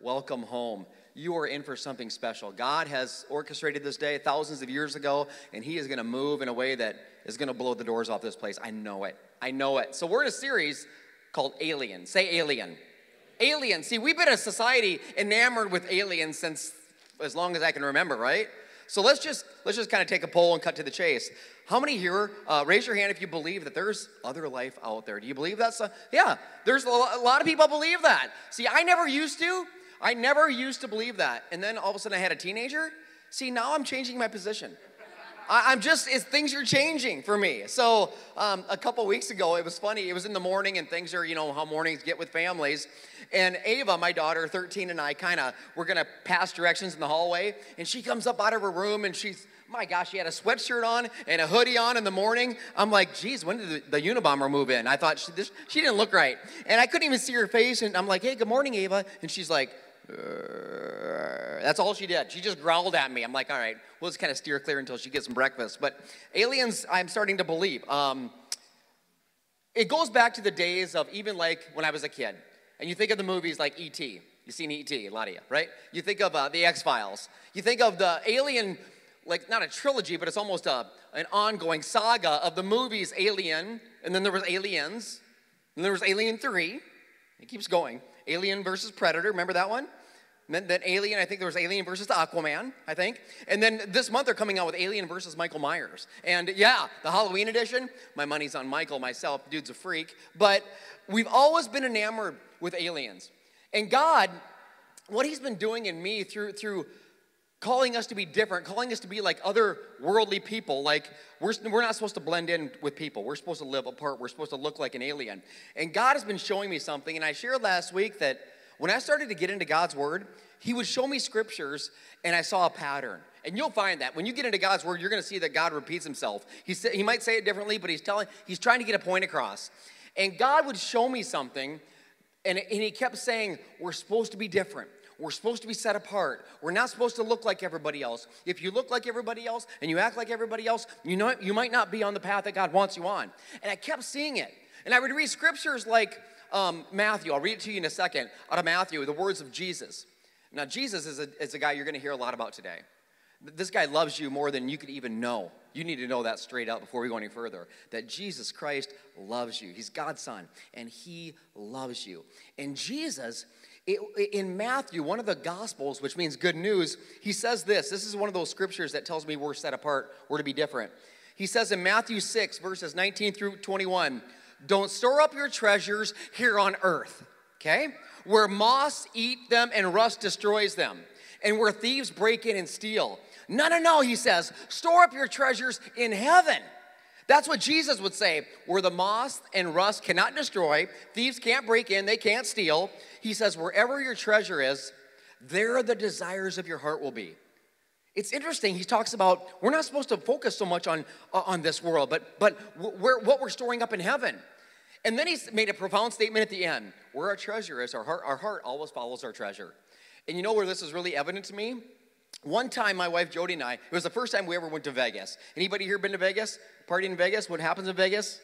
welcome home. You are in for something special. God has orchestrated this day thousands of years ago, and He is going to move in a way that is going to blow the doors off this place. I know it. I know it. So, we're in a series called Alien. Say Alien. Alien. See, we've been a society enamored with aliens since as long as I can remember, right? So let's just let's just kind of take a poll and cut to the chase. How many here? Uh, raise your hand if you believe that there's other life out there. Do you believe that? Yeah, there's a lot of people believe that. See, I never used to. I never used to believe that, and then all of a sudden I had a teenager. See, now I'm changing my position. I, am just, it's, things are changing for me. So um, a couple weeks ago, it was funny. It was in the morning, and things are, you know, how mornings get with families. And Ava, my daughter, 13, and I kind of, we're going to pass directions in the hallway. And she comes up out of her room, and she's, my gosh, she had a sweatshirt on and a hoodie on in the morning. I'm like, geez, when did the, the Unabomber move in? I thought she, this, she didn't look right. And I couldn't even see her face. And I'm like, hey, good morning, Ava. And she's like, that's all she did. She just growled at me. I'm like, all right, we'll just kind of steer clear until she gets some breakfast. But aliens, I'm starting to believe. Um, it goes back to the days of even like when I was a kid. And you think of the movies like E.T. You've seen E.T., a lot of you, right? You think of uh, the X Files. You think of the alien, like not a trilogy, but it's almost a, an ongoing saga of the movies Alien, and then there was Aliens, and then there was Alien 3. It keeps going. Alien versus Predator, remember that one? Then, then Alien, I think there was Alien versus Aquaman, I think. And then this month they're coming out with Alien versus Michael Myers. And yeah, the Halloween edition, my money's on Michael myself, dude's a freak. But we've always been enamored with aliens. And God, what He's been doing in me through, through calling us to be different, calling us to be like other worldly people. Like, we're, we're not supposed to blend in with people. We're supposed to live apart. We're supposed to look like an alien. And God has been showing me something. And I shared last week that when I started to get into God's Word, He would show me scriptures and I saw a pattern. And you'll find that when you get into God's Word, you're going to see that God repeats Himself. He, say, he might say it differently, but He's telling, He's trying to get a point across. And God would show me something, and, and He kept saying, We're supposed to be different. We're supposed to be set apart. We're not supposed to look like everybody else. If you look like everybody else and you act like everybody else, you know you might not be on the path that God wants you on. And I kept seeing it. And I would read scriptures like um, Matthew. I'll read it to you in a second. Out of Matthew, the words of Jesus. Now, Jesus is a, is a guy you're going to hear a lot about today. This guy loves you more than you could even know. You need to know that straight up before we go any further. That Jesus Christ loves you. He's God's Son, and He loves you. And Jesus, in Matthew, one of the Gospels, which means good news, he says this. This is one of those scriptures that tells me we're set apart, we're to be different. He says in Matthew 6, verses 19 through 21, don't store up your treasures here on earth, okay? Where moths eat them and rust destroys them, and where thieves break in and steal. No, no, no, he says, store up your treasures in heaven. That's what Jesus would say, where the moth and rust cannot destroy, thieves can't break in, they can't steal. He says, wherever your treasure is, there the desires of your heart will be. It's interesting. He talks about we're not supposed to focus so much on, uh, on this world, but, but we're, what we're storing up in heaven. And then he's made a profound statement at the end where our treasure is, our heart, our heart always follows our treasure. And you know where this is really evident to me? One time, my wife Jody and I, it was the first time we ever went to Vegas. Anybody here been to Vegas? Party in Vegas? What happens in Vegas?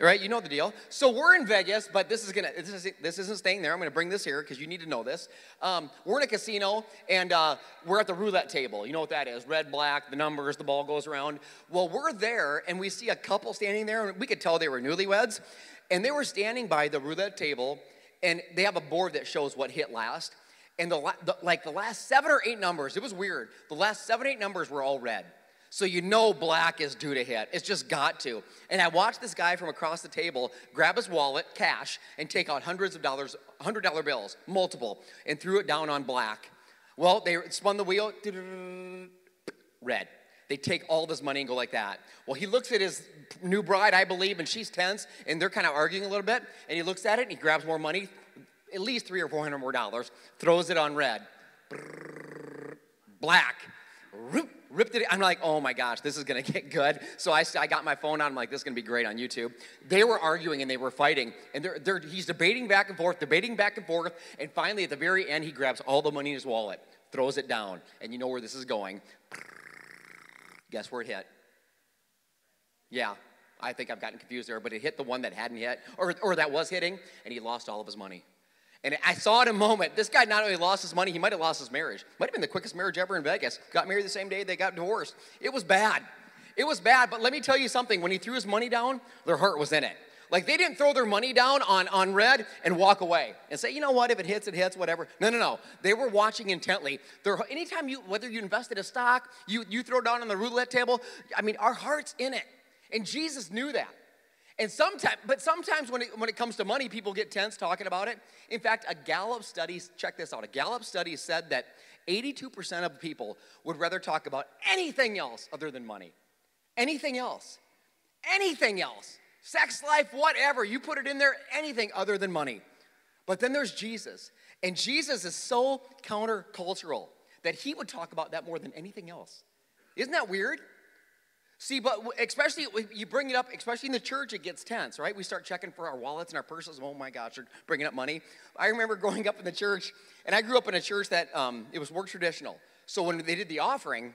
Right? You know the deal. So we're in Vegas, but this is gonna this, is, this isn't staying there. I'm gonna bring this here because you need to know this. Um, we're in a casino and uh, we're at the roulette table. You know what that is? Red, black, the numbers, the ball goes around. Well, we're there and we see a couple standing there, and we could tell they were newlyweds, and they were standing by the roulette table, and they have a board that shows what hit last. And the, the like the last seven or eight numbers, it was weird. The last seven, eight numbers were all red. So you know black is due to hit. It's just got to. And I watched this guy from across the table grab his wallet, cash, and take out hundreds of dollars, hundred dollar bills, multiple, and threw it down on black. Well, they spun the wheel, red. They take all this money and go like that. Well, he looks at his new bride, I believe, and she's tense, and they're kind of arguing a little bit. And he looks at it and he grabs more money, at least three or four hundred more dollars, throws it on red. Black ripped it. I'm like, oh my gosh, this is gonna get good. So I, I got my phone on. I'm like, this is gonna be great on YouTube. They were arguing and they were fighting, and they're, they're, he's debating back and forth, debating back and forth, and finally at the very end, he grabs all the money in his wallet, throws it down, and you know where this is going. Guess where it hit? Yeah, I think I've gotten confused there, but it hit the one that hadn't hit, or, or that was hitting, and he lost all of his money. And I saw in a moment, this guy not only lost his money, he might have lost his marriage. Might have been the quickest marriage ever in Vegas. Got married the same day they got divorced. It was bad. It was bad, but let me tell you something. When he threw his money down, their heart was in it. Like they didn't throw their money down on, on red and walk away and say, you know what, if it hits, it hits, whatever. No, no, no. They were watching intently. They're, anytime you, whether you invested a stock, you, you throw down on the roulette table, I mean, our heart's in it. And Jesus knew that. And sometimes, but sometimes when it, when it comes to money, people get tense talking about it. In fact, a Gallup study, check this out, a Gallup study said that 82% of people would rather talk about anything else other than money. Anything else. Anything else. Sex life, whatever. You put it in there, anything other than money. But then there's Jesus. And Jesus is so countercultural that he would talk about that more than anything else. Isn't that weird? See, but especially you bring it up, especially in the church, it gets tense, right? We start checking for our wallets and our purses. Oh my gosh, they're bringing up money. I remember growing up in the church, and I grew up in a church that um, it was more traditional. So when they did the offering,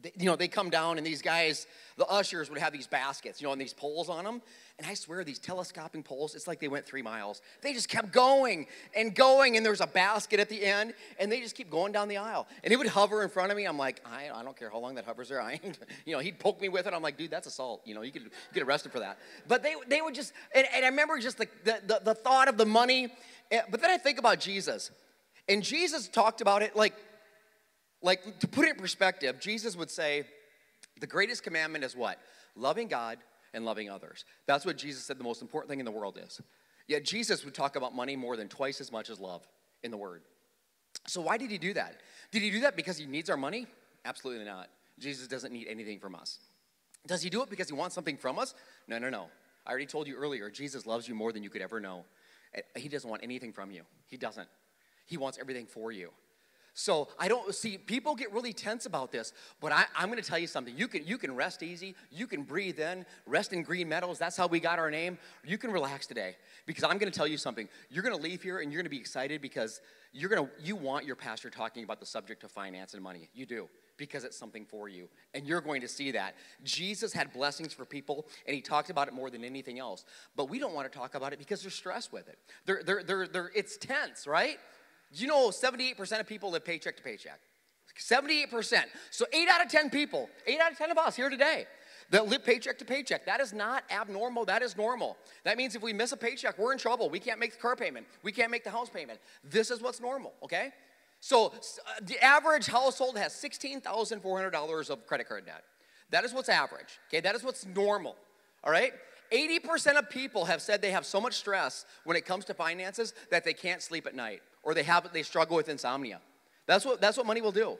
they, you know, they come down and these guys, the ushers would have these baskets, you know, and these poles on them. And I swear, these telescoping poles, it's like they went three miles. They just kept going and going, and there's a basket at the end, and they just keep going down the aisle. And it would hover in front of me. I'm like, I, I don't care how long that hovers there. I you know, he'd poke me with it. I'm like, dude, that's assault. You know, you could get arrested for that. But they, they would just, and, and I remember just the, the, the, the thought of the money. Eh, but then I think about Jesus. And Jesus talked about it like like, to put it in perspective, Jesus would say, the greatest commandment is what? Loving God and loving others. That's what Jesus said the most important thing in the world is. Yet Jesus would talk about money more than twice as much as love in the Word. So, why did he do that? Did he do that because he needs our money? Absolutely not. Jesus doesn't need anything from us. Does he do it because he wants something from us? No, no, no. I already told you earlier, Jesus loves you more than you could ever know. Eh, he doesn't want anything from you. He doesn't. He wants everything for you. So I don't see people get really tense about this, but I, am to tell you something. You can you can rest easy. You can breathe in. Rest in green meadows. That's how we got our name. You can relax today because I'm to tell you something. You're to leave here and you're to be excited because you're to you want your pastor talking about the subject of finance and money. You do because it's something for you. And you're going to see that. Jesus had blessings for people, and he talked about it more than anything else. But we don't want to talk about it because they're stressed with it. They're, they're, they're, they're, it's tense, right? You know, 78% of people live paycheck to paycheck. 78%. So 8 out of 10 people, 8 out of 10 of us here today, that live paycheck to paycheck. That is not abnormal. That is normal. That means if we miss a paycheck, we're in trouble. We can't make the car payment. We can't make the house payment. This is what's normal, okay? So uh, the average household has $16,400 of credit card debt. That is what's average, okay? That is what's normal, all right? 80% of people have said they have so much stress when it comes to finances that they can't sleep at night or they have they struggle with insomnia. That's what that's what money will do.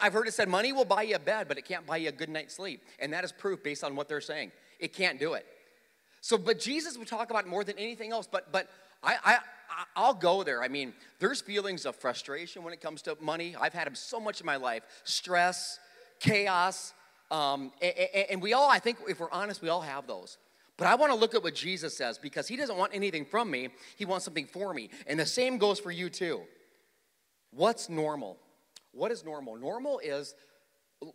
I've heard it said money will buy you a bed, but it can't buy you a good night's sleep. And that is proof based on what they're saying. It can't do it. So, but Jesus would talk about more than anything else. But but I, I I'll go there. I mean, there's feelings of frustration when it comes to money. I've had them so much in my life. Stress, chaos, um, and, and we all, I think, if we're honest, we all have those. But I want to look at what Jesus says because he doesn't want anything from me, he wants something for me. And the same goes for you too. What's normal? What is normal? Normal is,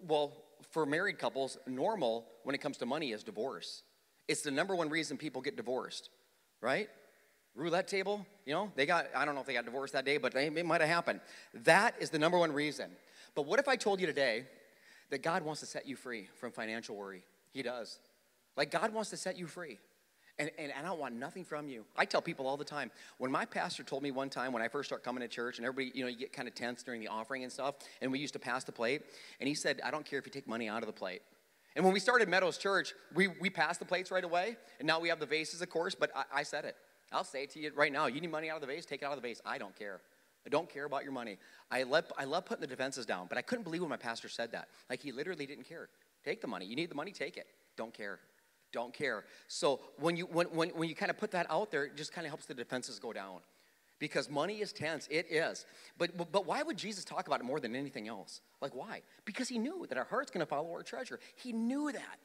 well, for married couples, normal when it comes to money is divorce. It's the number one reason people get divorced, right? Roulette table, you know, they got, I don't know if they got divorced that day, but they, it might have happened. That is the number one reason. But what if I told you today that God wants to set you free from financial worry? He does. Like God wants to set you free. And, and, and, I don't want nothing from you. I tell people all the time. When my pastor told me one time when I first started coming to church, and everybody, you know, you get kind of tense during the offering and stuff, and we used to pass the plate, and he said, I don't care if you take money out of the plate. And when we started Meadows Church, we, we passed the plates right away, and now we have the vases, of course, but I, I said it. I'll say it to you right now. You need money out of the vase, take it out of the vase. I don't care. I don't care about your money. I love, I love putting the defenses down, but I couldn't believe when my pastor said that. Like, he literally didn't care. Take the money. You need the money, take it. Don't care don't care. So when you when, when, when you kind of put that out there, it just kind of helps the defenses go down. Because money is tense, it is. But, but, why would Jesus talk about it more than anything else? Like, why? Because he knew that our heart's gonna follow our treasure. He knew that.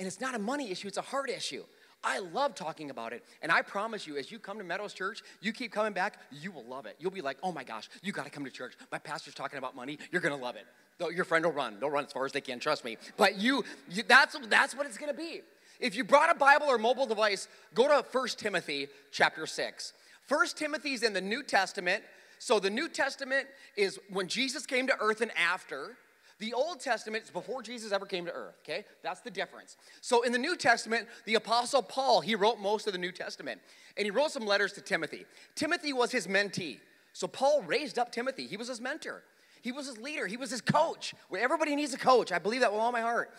And it's not a money issue, it's a heart issue. I love talking about it. And I promise you, as you come to Meadows Church, you keep coming back, you will love it. You'll be like, oh my gosh, you got to come to church. My pastor's talking about money. You're to love it. Your friend will run. They'll run as far as they can, trust me. But you, you that's, that's what it's to be. If you brought a Bible or mobile device, go to 1 Timothy chapter 6. First Timothy's in the New Testament. So the New Testament is when Jesus came to earth and after. The Old Testament is before Jesus ever came to earth, okay? That's the difference. So in the New Testament, the Apostle Paul, he wrote most of the New Testament. And he wrote some letters to Timothy. Timothy was his mentee. So Paul raised up Timothy. He was his mentor. He was his leader. He was his coach. Everybody needs a coach. I believe that with all my heart.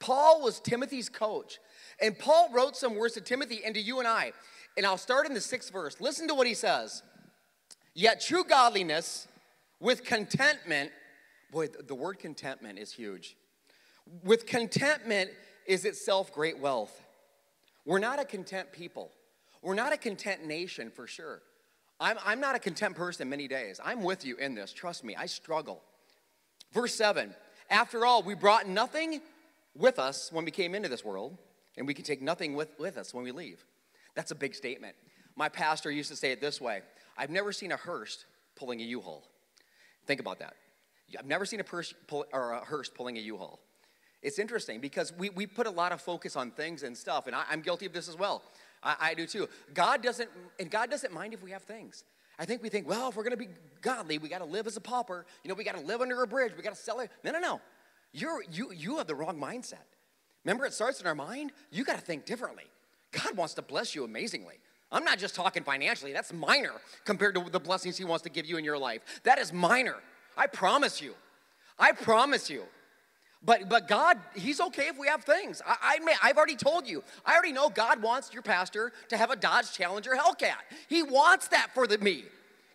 Paul was Timothy's coach. And Paul wrote some words to Timothy and to you and I. And I'll start in the sixth verse. Listen to what he says. Yet true godliness with contentment Boy, the word contentment is huge. With contentment is itself great wealth. We're not a content people. We're not a content nation for sure. I'm, I'm not a content person many days. I'm with you in this. Trust me, I struggle. Verse 7 After all, we brought nothing with us when we came into this world, and we can take nothing with, with us when we leave. That's a big statement. My pastor used to say it this way I've never seen a hearse pulling a U haul. Think about that. I've never seen a, pers- pull, or a hearse pulling a U-Haul. It's interesting because we, we put a lot of focus on things and stuff, and I, am guilty of this as well. I, I do too. God doesn't, and God doesn't mind if we have things. I think we think, well, if we're to be godly, we got to live as a pauper. You know, we got to live under a bridge. We got to sell it. No, no, no. You're, you, you have the wrong mindset. Remember, it starts in our mind. You got to think differently. God wants to bless you amazingly. I'm not just talking financially. That's minor compared to the blessings He wants to give you in your life. That is minor. I promise you. I promise you. But, but God, He's okay if we have things. I, I may, I've already told you. I already know God wants your pastor to have a Dodge Challenger Hellcat. He wants that for the, me.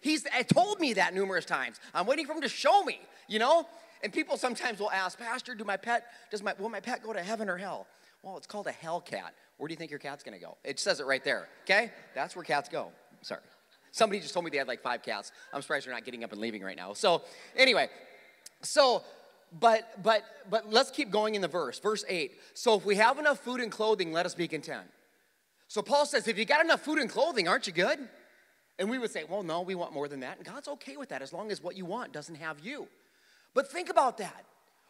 He's eh, told me that numerous times. I'm waiting for him to show me, you know? And people sometimes will ask, Pastor, do my pet, does my, will my pet go to heaven or hell? Well, it's called a Hellcat. Where do you think your cat's gonna go? It says it right there, okay? That's where cats go. Sorry. Somebody just told me they had like five cats. I'm surprised they're not getting up and leaving right now. So, anyway, so but but but let's keep going in the verse. Verse 8. So if we have enough food and clothing, let us be content. So Paul says, if you got enough food and clothing, aren't you good? And we would say, well, no, we want more than that. And God's okay with that as long as what you want doesn't have you. But think about that.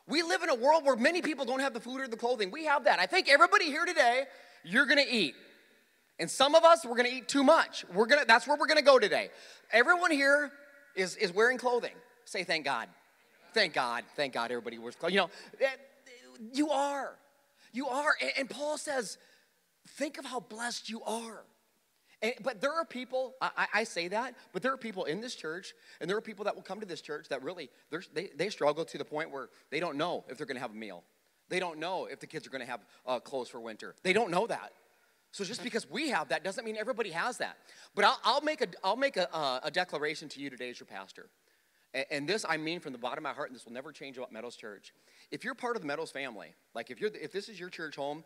We live in a world where many people don't have the food or the clothing. We have that. I think everybody here today, you're gonna eat. And some of us, we're gonna eat too much. We're gonna, that's where we're gonna go today. Everyone here is, is wearing clothing. Say thank God. Thank God. Thank God everybody wears clothes. You know, eh, you are. You are. And Paul says, think of how blessed you are. And, but there are people, I, I, say that, but there are people in this church, and there are people that will come to this church that really, they, they struggle to the point where they don't know if they're gonna have a meal. They don't know if the kids are gonna have uh, clothes for winter. They don't know that. So just because we have that doesn't mean everybody has that. But I'll, I'll make, a, I'll make a, uh, a declaration to you today as your pastor. And, and this I mean from the bottom of my heart, and this will never change about Meadows Church. If you're part of the Meadows family, like if, you're, if this is your church home,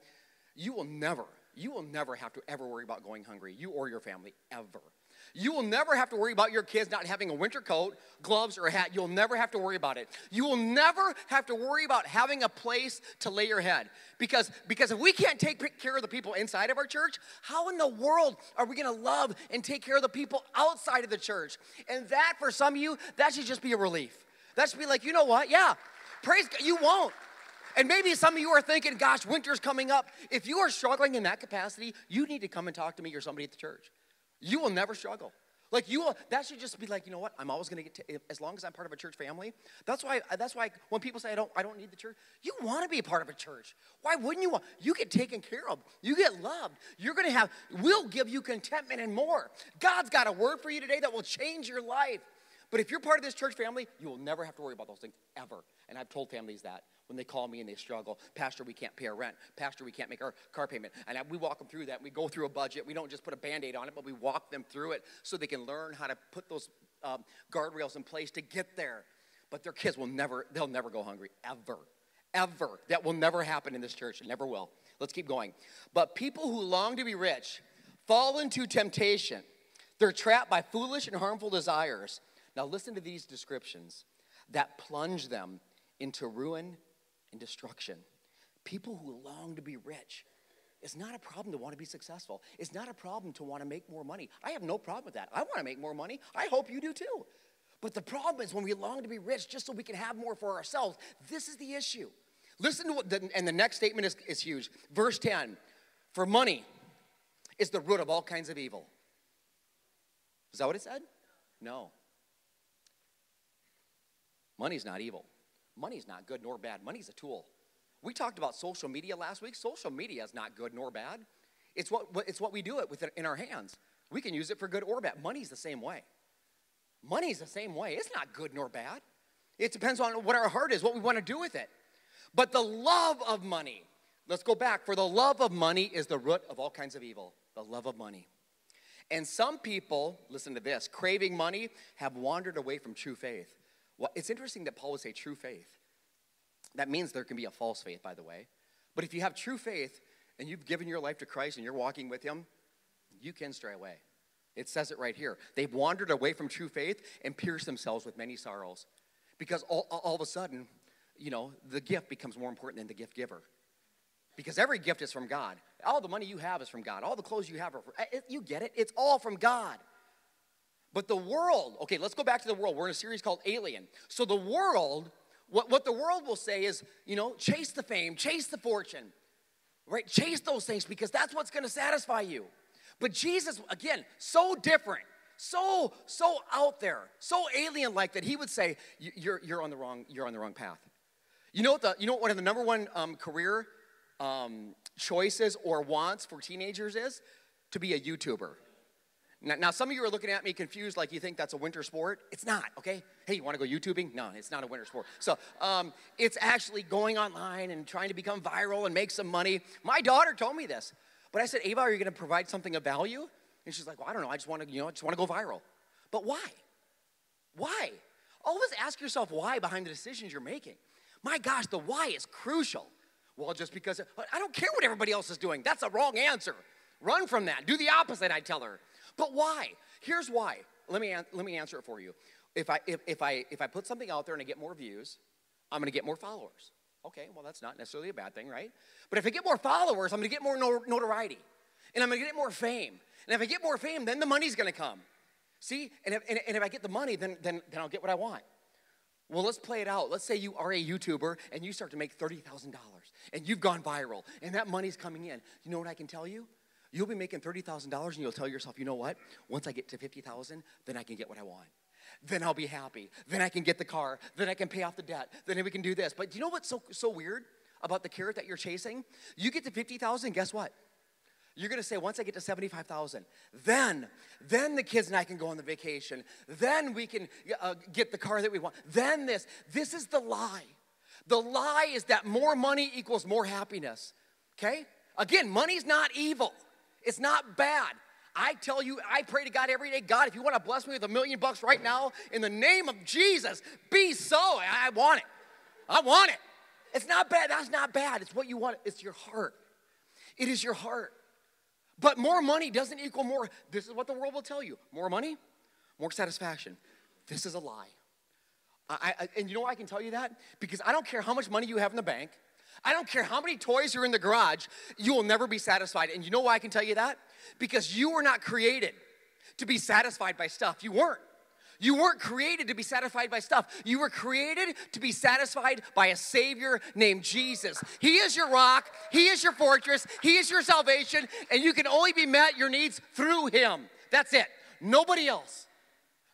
you will never, you will never have to ever worry about going hungry, you or your family, ever. You will never have to worry about your kids not having a winter coat, gloves, or a hat. You'll never have to worry about it. You will never have to worry about having a place to lay your head. Because, because if we can't take care of the people inside of our church, how in the world are we gonna love and take care of the people outside of the church? And that, for some of you, that should just be a relief. That should be like, you know what? Yeah, praise God. You won't. And maybe some of you are thinking, gosh, winter's coming up. If you are struggling in that capacity, you need to come and talk to me or somebody at the church. You will never struggle. Like you will, that should just be like, you know what? I'm always going to get to, as long as I'm part of a church family. That's why. That's why when people say I don't, I don't need the church. You want to be a part of a church. Why wouldn't you want? You get taken care of. You get loved. You're going to have. We'll give you contentment and more. God's got a word for you today that will change your life. But if you're part of this church family, you will never have to worry about those things ever. And I've told families that when they call me and they struggle. Pastor, we can't pay our rent. Pastor, we can't make our car payment. And we walk them through that. We go through a budget. We don't just put a band aid on it, but we walk them through it so they can learn how to put those um, guardrails in place to get there. But their kids will never, they'll never go hungry, ever. Ever. That will never happen in this church. It never will. Let's keep going. But people who long to be rich fall into temptation. They're trapped by foolish and harmful desires. Now, listen to these descriptions that plunge them into ruin and destruction. People who long to be rich. It's not a problem to want to be successful. It's not a problem to want to make more money. I have no problem with that. I want to make more money. I hope you do too. But the problem is when we long to be rich just so we can have more for ourselves, this is the issue. Listen to what, the, and the next statement is, is huge. Verse 10 For money is the root of all kinds of evil. Is that what it said? No. Money's not evil. Money's not good nor bad. Money's a tool. We talked about social media last week. Social media is not good nor bad. It's what, it's what we do it with in our hands. We can use it for good or bad. Money's the same way. Money's the same way. It's not good nor bad. It depends on what our heart is, what we want to do with it. But the love of money, let's go back. For the love of money is the root of all kinds of evil. The love of money. And some people, listen to this, craving money have wandered away from true faith. Well, it's interesting that Paul would say true faith. That means there can be a false faith, by the way. But if you have true faith and you've given your life to Christ and you're walking with Him, you can stray away. It says it right here. They've wandered away from true faith and pierced themselves with many sorrows. Because all, all of a sudden, you know, the gift becomes more important than the gift giver. Because every gift is from God. All the money you have is from God. All the clothes you have are from, eh, you get it? It's all from God. But the world, okay, let's go back to the world. We're in a series called Alien. So the world, what, what the world will say is, you know, chase the fame, chase the fortune, right? Chase those things because that's what's to satisfy you. But Jesus, again, so different, so, so out there, so alien like that he would say, you're, you're, on the wrong, you're on the wrong path. You know what, the, you know what one of the number one um, career um, choices or wants for teenagers is? To be a YouTuber. Now, now, some of you are looking at me confused, like you think that's a winter sport. It's not, okay? Hey, you want to go YouTubing? No, it's not a winter sport. So, um, it's actually going online and trying to become viral and make some money. My daughter told me this, but I said, Ava, are you going to provide something of value? And she's like, Well, I don't know. I just want to, you know, I just want to go viral. But why? Why? Always ask yourself why behind the decisions you're making. My gosh, the why is crucial. Well, just because I don't care what everybody else is doing. That's a wrong answer. Run from that. Do the opposite, I tell her. But why? Here's why. Let me, let me answer it for you. If I, if, if, I, if I put something out there and I get more views, I'm going to get more followers. Okay, well, that's not necessarily a bad thing, right? But if I get more followers, I'm going to get more notoriety. And I'm going to get more fame. And if I get more fame, then the money's going to come. See? And if, and, and if I get the money, then, then, then I'll get what I want. Well, let's play it out. Let's say you are a YouTuber and you start to make $30,000 and you've gone viral and that money's coming in. You know what I can tell you? You'll be making $30,000 and you'll tell yourself, you know what? Once I get to 50,000, then I can get what I want. Then I'll be happy. Then I can get the car. Then I can pay off the debt. Then we can do this. But do you know what's so, so weird about the carrot that you're chasing? You get to 50,000, guess what? You're gonna say, once I get to 75,000, then, then the kids and I can go on the vacation. Then we can uh, get the car that we want. Then this. This is the lie. The lie is that more money equals more happiness. Okay? Again, money's not evil. It's not bad. I tell you, I pray to God every day, God, if you want to bless me with a million bucks right now, in the name of Jesus, be so. I want it. I want it. It's not bad. That's not bad. It's what you want. It's your heart. It is your heart. But more money doesn't equal more. This is what the world will tell you more money, more satisfaction. This is a lie. I, I, and you know why I can tell you that? Because I don't care how much money you have in the bank, I don't care how many toys are in the garage, you will never be satisfied. And you know why I can tell you that? Because you were not created to be satisfied by stuff. You weren't. You weren't created to be satisfied by stuff. You were created to be satisfied by a Savior named Jesus. He is your rock, He is your fortress, He is your salvation, and you can only be met your needs through Him. That's it. Nobody else.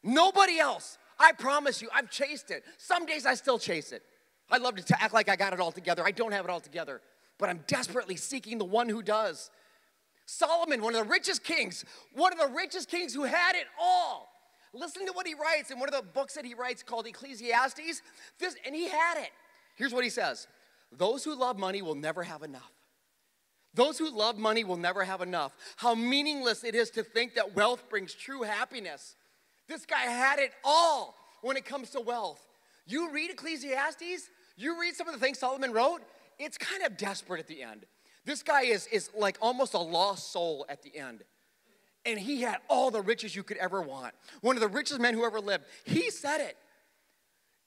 Nobody else. I promise you, I've chased it. Some days I still chase it. I love to act like I got it all together. I don't have it all together, but I'm desperately seeking the one who does. Solomon, one of the richest kings, one of the richest kings who had it all Listen to what he writes in one of the books that he writes called Ecclesiastes. This, and he had it. Here's what he says Those who love money will never have enough. Those who love money will never have enough. How meaningless it is to think that wealth brings true happiness. This guy had it all when it comes to wealth. You read Ecclesiastes, you read some of the things Solomon wrote, it's kind of desperate at the end. This guy is, is like almost a lost soul at the end and he had all the riches you could ever want. One of the richest men who ever lived. He said it.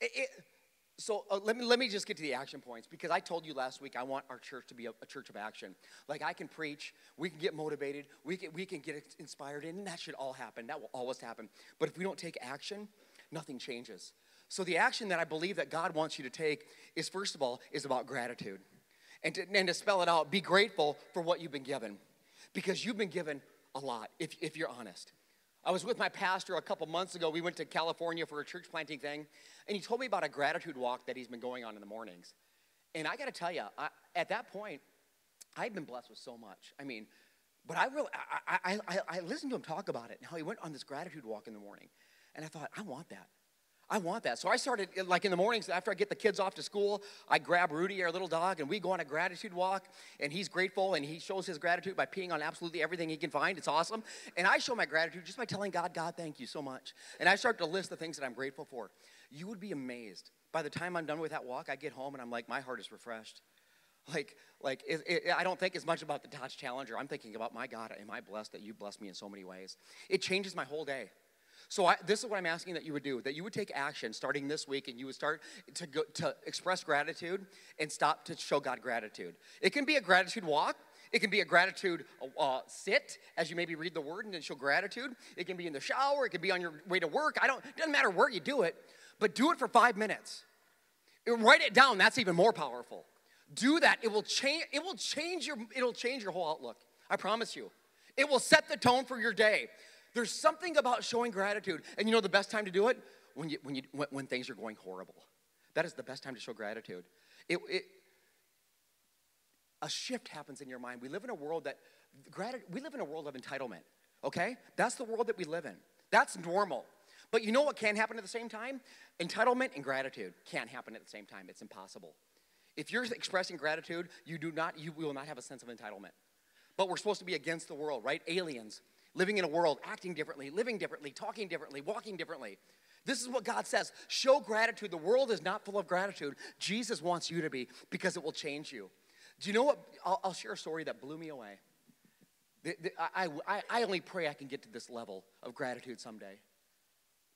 it, it so uh, let, me, let me just get to the action points because I told you last week I want our church to be a, a, church of action. Like I can preach, we can get motivated, we can, we can get inspired, and that should all happen. That will always happen. But if we don't take action, nothing changes. So the action that I believe that God wants you to take is first of all is about gratitude. And to, and to spell it out, be grateful for what you've been given. Because you've been given a lot, if, if you're honest. I was with my pastor a couple months ago. We went to California for a church planting thing, and he told me about a gratitude walk that he's been going on in the mornings. And I got to tell you, I, at that point, I'd been blessed with so much. I mean, but I really, I, I, I, I listened to him talk about it and how he went on this gratitude walk in the morning. And I thought, I want that. I want that. So I started, uh, like in the mornings after I get the kids off to school, I grab Rudy, our little dog, and we go on a gratitude walk. And he's grateful and he shows his gratitude by peeing on absolutely everything he can find. It's awesome. And I show my gratitude just by telling God, God, thank you so much. And I start to list the things that I'm grateful for. You would be amazed. By the time I'm done with that walk, I get home and I'm like, my heart is refreshed. Like, like it, it, I don't think as much about the Dodge Challenger. I'm thinking about, my God, am I blessed that you blessed me in so many ways? It changes my whole day. So I, this is what I'm asking that you would do: that you would take action starting this week, and you would start to go, to express gratitude and stop to show God gratitude. It can be a gratitude walk. It can be a gratitude uh, sit as you maybe read the word and then show gratitude. It can be in the shower. It can be on your way to work. I don't. It doesn't matter where you do it, but do it for five minutes. Write it down. That's even more powerful. Do that. It will change. It will change your. It'll change your whole outlook. I promise you. It will set the tone for your day. There's something about showing gratitude. And you know the best time to do it? When, you, when, you, when, when things are going horrible. That is the best time to show gratitude. It, it, a shift happens in your mind. We live in a world that, gratitude, we live in a world of entitlement, okay? That's the world that we live in. That's normal. But you know what can happen at the same time? Entitlement and gratitude can't happen at the same time. It's impossible. If you're expressing gratitude, you do not, you will not have a sense of entitlement. But we're supposed to be against the world, right? Aliens living in a world, acting differently, living differently, talking differently, walking differently. This is what God says show gratitude. The world is not full of gratitude. Jesus wants you to be because it will change you. Do you know what? I'll, I'll share a story that blew me away. The, the, I, I, I, only pray I can get to this level of gratitude someday.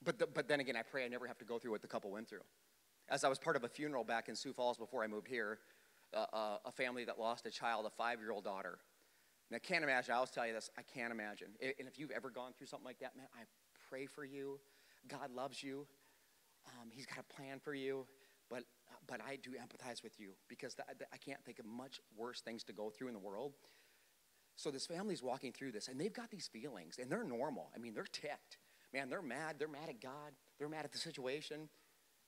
But, the, but then again, I pray I never have to go through what the couple went through. As I was part of a funeral back in Sioux Falls before I moved here, uh, uh, a family that lost a child, a five year old daughter. And I can't imagine, I always tell you this, I can't imagine. And if you've ever gone through something like that, man, I pray for you. God loves you. Um, he's got a plan for you. But, but I do empathize with you because I can't think of much worse things to go through in the world. So this family's walking through this, and they've got these feelings, and they're normal. I mean, they're ticked. Man, they're mad. They're mad at God. They're mad at the situation.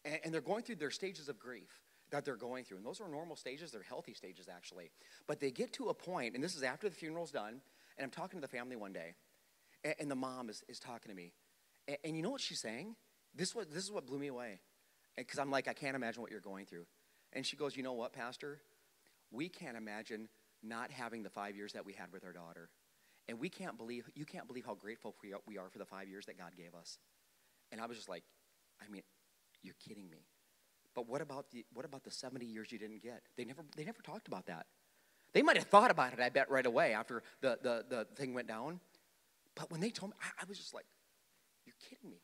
And, and they're going through their stages of grief that they're going through. And those are normal stages, they're healthy stages actually. But they get to a point, and this is after the funeral's done, and I'm talking to the family one day, and, and the mom is, is talking to me. And, and, you know what she's saying? This, was, this is what blew me away. Because I'm like, I can't imagine what you're going through. And she goes, You know what, Pastor? We can't imagine not having the five years that we had with our daughter. And we can't believe, you can't believe how grateful we are, we are for the five years that God gave us. And I was just like, I mean, you're kidding me. But what about the, what about the 70 years you didn't get? They never, they never talked about that. They might have thought about it, I bet, right away after the, the, the thing went down. But when they told me, I, I was just like, you're kidding me.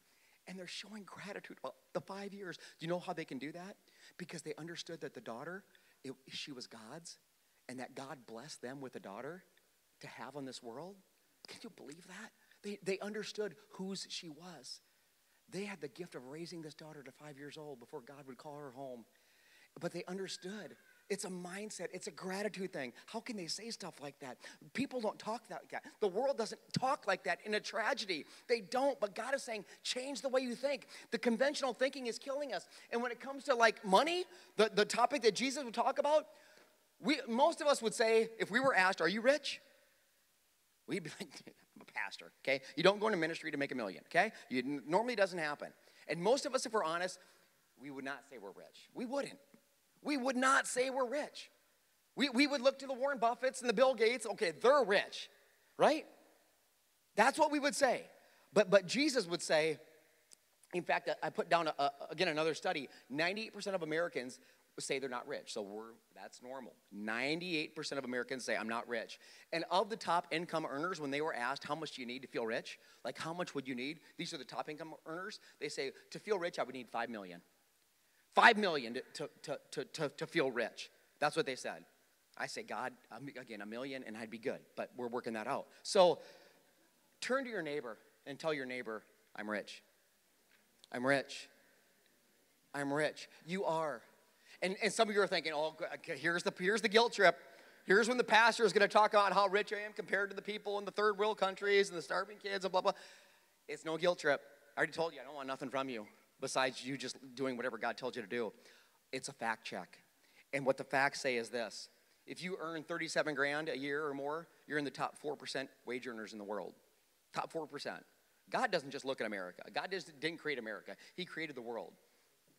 And they're showing gratitude about the five years. Do you know how they can do that? Because they understood that the daughter, it, she was God's, and that God blessed them with a daughter to have on this world. Can you believe that? They, they understood whose she was. They had the gift of raising this daughter to five years old before God would call her home. But they understood. It's a mindset, it's a gratitude thing. How can they say stuff like that? People don't talk like that. The world doesn't talk like that in a tragedy. They don't, but God is saying, change the way you think. The conventional thinking is killing us. And when it comes to like money, the, the topic that Jesus would talk about, we, most of us would say, if we were asked, Are you rich? We'd be like, pastor, okay? You don't go into ministry to make a million, okay? You, normally doesn't happen. And most of us, if we're honest, we would not say we're rich. We wouldn't. We would not say we're rich. We, we would look to the Warren Buffetts and the Bill Gates, okay, they're rich, right? That's what we would say. But, but Jesus would say, in fact, I put down, a, a, again, another study 98% of Americans say they're not rich. So we're, that's normal. 98% of Americans say, I'm not rich. And of the top income earners, when they were asked, how much do you need to feel rich? Like, how much would you need? These are the top income earners. They say, to feel rich, I would need 5 million. 5 million to, to, to, to, to feel rich. That's what they said. I say, God, again, a million and I'd be good. But we're working that out. So turn to your neighbor and tell your neighbor, I'm rich. I'm rich. I'm rich. You are. And, and some of you are thinking, oh, here's the, here's the guilt trip. Here's when the pastor is going to talk about how rich I am compared to the people in the third world countries and the starving kids and blah, blah. It's no guilt trip. I already told you I don't want nothing from you besides you just doing whatever God told you to do. It's a fact check. And what the facts say is this if you earn 37 grand a year or more, you're in the top 4% wage earners in the world. Top 4%. God doesn't just look at America. God didn't create America, He created the world.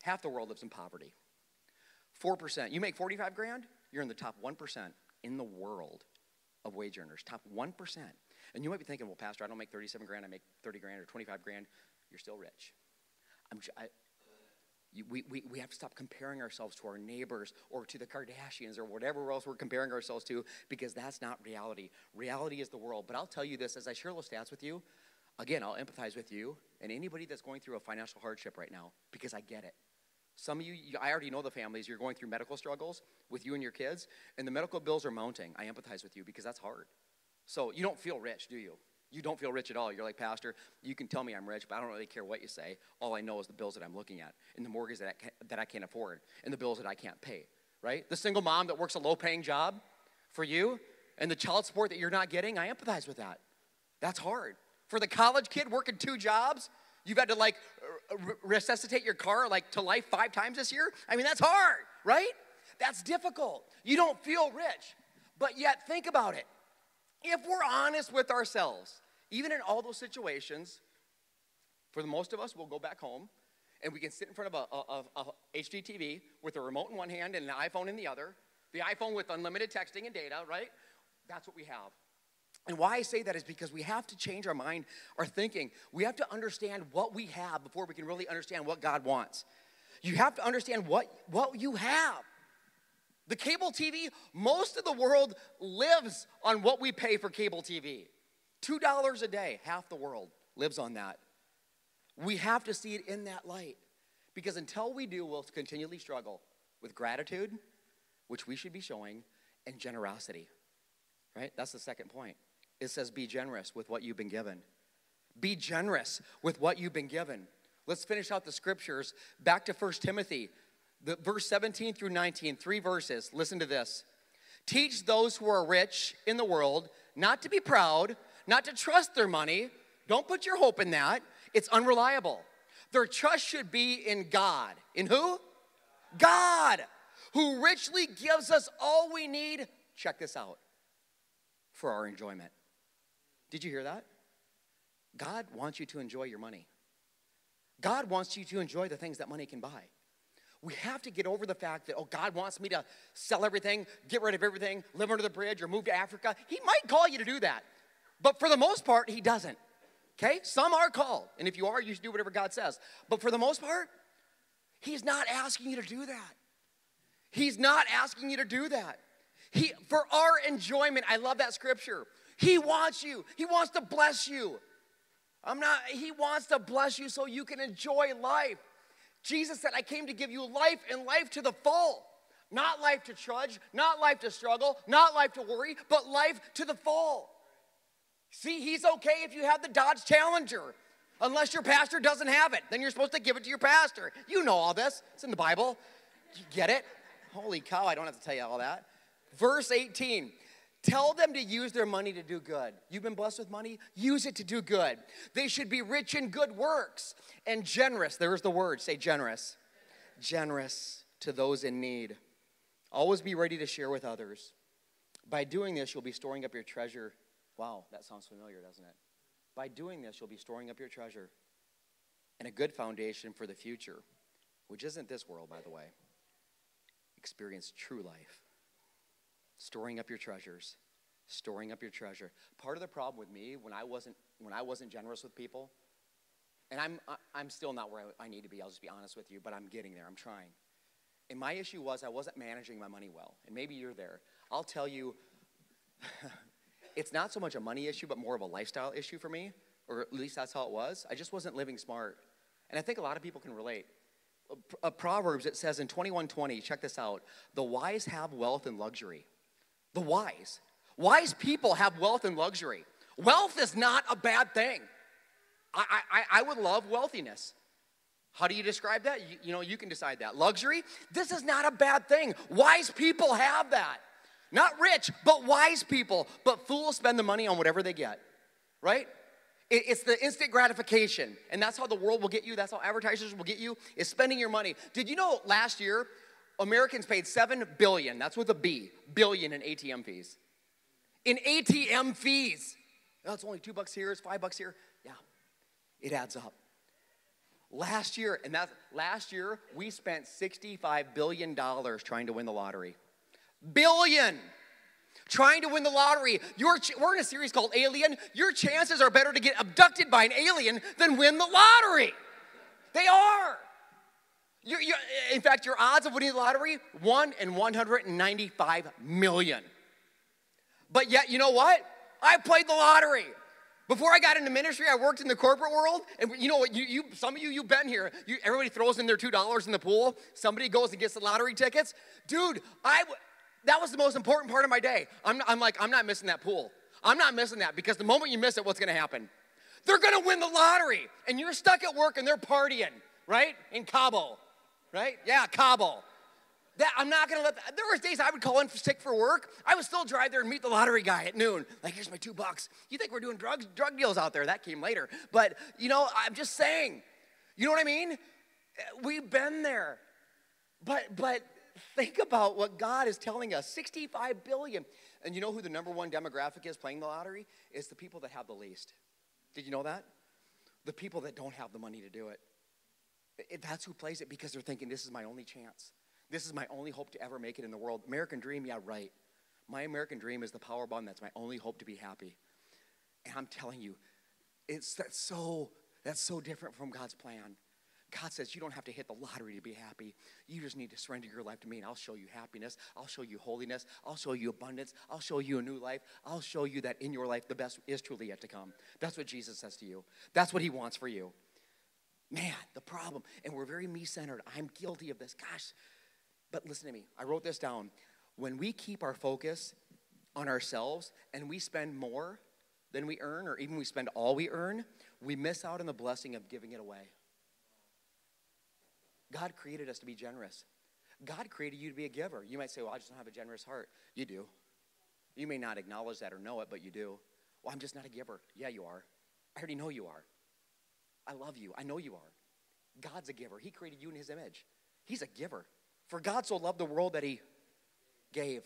Half the world lives in poverty. 4%. You make 45 grand, you're in the top 1% in the world of wage earners. Top 1%. And you might be thinking, well, Pastor, I don't make 37 grand, I make 30 grand or 25 grand. You're still rich. I'm, I, we, we, we have to stop comparing ourselves to our neighbors or to the Kardashians or whatever else we're comparing ourselves to because that's not reality. Reality is the world. But I'll tell you this as I share those stats with you, again, I'll empathize with you and anybody that's going through a financial hardship right now because I get it. Some of you, I already know the families, you're going through medical struggles with you and your kids, and the medical bills are mounting. I empathize with you because that's hard. So you don't feel rich, do you? You don't feel rich at all. You're like, Pastor, you can tell me I'm rich, but I don't really care what you say. All I know is the bills that I'm looking at, and the mortgage that I, can, that I can't afford, and the bills that I can't pay, right? The single mom that works a low paying job for you, and the child support that you're not getting, I empathize with that. That's hard. For the college kid working two jobs, you've had to like resuscitate your car like to life five times this year. I mean, that's hard, right? That's difficult. You don't feel rich. But yet, think about it if we're honest with ourselves, even in all those situations, for the most of us, we'll go back home and we can sit in front of a, a, a, a HD with a remote in one hand and an iPhone in the other, the iPhone with unlimited texting and data, right? That's what we have. And why I say that is because we have to change our mind, our thinking. We have to understand what we have before we can really understand what God wants. You have to understand what, what you have. The cable TV, most of the world lives on what we pay for cable TV. $2 a day, half the world lives on that. We have to see it in that light because until we do, we'll continually struggle with gratitude, which we should be showing, and generosity. Right? That's the second point. It says, be generous with what you've been given. Be generous with what you've been given. Let's finish out the scriptures. Back to 1 Timothy the, verse 17 through 19, three verses. Listen to this. Teach those who are rich in the world not to be proud, not to trust their money. Don't put your hope in that. It's unreliable. Their trust should be in God. In who? God, who richly gives us all we need. Check this out for our enjoyment. Did you hear that? God wants you to enjoy your money. God wants you to enjoy the things that money can buy. We have to get over the fact that, oh, God wants me to sell everything, get rid of everything, live under the bridge, or move to Africa. He might call you to do that. But for the most part, He doesn't. Okay? Some are called. And if you are, you should do whatever God says. But for the most part, He's not asking you to do that. He's not asking you to do that. He, for our enjoyment, I love that scripture. He wants you, He wants to bless you. I'm not, He wants to bless you so you can enjoy life. Jesus said, I came to give you life and life to the full. Not life to trudge, not life to struggle, not life to worry, but life to the full. See, he's okay if you have the Dodge Challenger, unless your pastor doesn't have it. Then you're supposed to give it to your pastor. You know all this, it's in the Bible. You get it? Holy cow, I don't have to tell you all that. Verse 18 Tell them to use their money to do good. You've been blessed with money? Use it to do good. They should be rich in good works and generous. There's the word, say generous. Generous to those in need. Always be ready to share with others. By doing this, you'll be storing up your treasure. Wow, that sounds familiar, doesn't it? By doing this, you'll be storing up your treasure and a good foundation for the future, which isn't this world, by the way. Experience true life storing up your treasures storing up your treasure. Part of the problem with me when i wasn't when i wasn't generous with people and i'm i'm still not where i need to be i'll just be honest with you but i'm getting there i'm trying. And my issue was i wasn't managing my money well and maybe you're there. I'll tell you it's not so much a money issue but more of a lifestyle issue for me or at least that's how it was. I just wasn't living smart. And i think a lot of people can relate. A proverbs it says in 2120 check this out the wise have wealth and luxury the wise. Wise people have wealth and luxury. Wealth is not a bad thing. I, I, I would love wealthiness. How do you describe that? You, you know, you can decide that. Luxury, this is not a bad thing. Wise people have that. Not rich, but wise people. But fools spend the money on whatever they get, right? It- It's the instant gratification. And that's how the world will get you. That's how advertisers will get you, is spending your money. Did you know last year, Americans paid 7 billion, that's with a B, billion in ATM fees. In ATM fees. That's it's only two bucks here, it's five bucks here. Yeah, it adds up. Last year, and that's last year, we spent $65 billion trying to win the lottery. Billion! Trying to win the lottery. Your ch- we're in a series called Alien. Your chances are better to get abducted by an alien than win the lottery. They are. You you in fact, your odds of winning the lottery, 1 in 195 million. But yet, you know what? I played the lottery. Before I got into ministry, I worked in the corporate world, and you know what? You, you some of you, you've been here. You, everybody throws in their two dollars in the pool. Somebody goes and gets the lottery tickets. Dude, I that was the most important part of my day. I'm, I'm like, I'm not missing that pool. I'm not missing that because the moment you miss it, what's going to happen? They're going to win the lottery, and you're stuck at work and they're partying, right? In Cabo, right? Yeah, Cabo. That I'm not gonna let. That, there was days I would call in for, sick for work. I would still drive there and meet the lottery guy at noon. Like, here's my two bucks. You think we're doing drugs, drug deals out there? That came later. But you know, I'm just saying. You know what I mean? Uh, we've been there. But but think about what God is telling us. 65 billion. And you know who the number one demographic is playing the lottery? It's the people that have the least. Did you know that? The people that don't have the money to do it. That's who plays it because they're thinking, this is my only chance. This is my only hope to ever make it in the world. American dream, yeah, right. My American dream is the Powerball. That's my only hope to be happy. And I'm telling you, it's that's so that's so different from God's plan. God says you don't have to hit the lottery to be happy. You just need to surrender your life to me, and I'll show you happiness. I'll show you holiness. I'll show you abundance. I'll show you a new life. I'll show you that in your life the best is truly yet to come. That's what Jesus says to you. That's what He wants for you. Man, the problem, and we're very me centered. I'm guilty of this. Gosh, but listen to me. I wrote this down. When we keep our focus on ourselves and we spend more than we earn, or even we spend all we earn, we miss out on the blessing of giving it away. God created us to be generous. God created you to be a giver. You might say, Well, I just don't have a generous heart. You do. You may not acknowledge that or know it, but you do. Well, I'm just not a giver. Yeah, you are. I already know you are. I love you. I know you are. God's a giver. He created you in His image. He's a giver. For God so loved the world that He gave.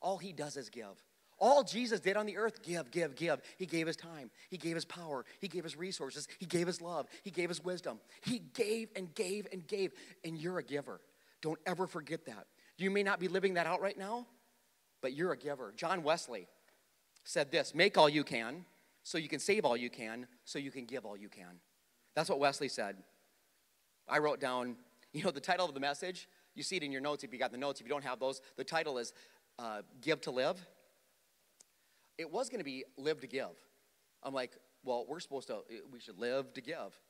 All He does is give. All Jesus did on the earth, give, give, give. He gave his time. He gave his power. He gave his resources. He gave his love. He gave his wisdom. He gave and gave and gave. And you're a giver. Don't ever forget that. You may not be living that out right now, but you're a giver. John Wesley said this Make all you can, so you can save all you can, so you can give all you can. That's what Wesley said. I wrote down, you know, the title of the message. You see it in your notes if you got the notes. If you don't have those, the title is uh, Give to Live. It was going to be Live to Give. I'm like, well, we're supposed to, we should live to give.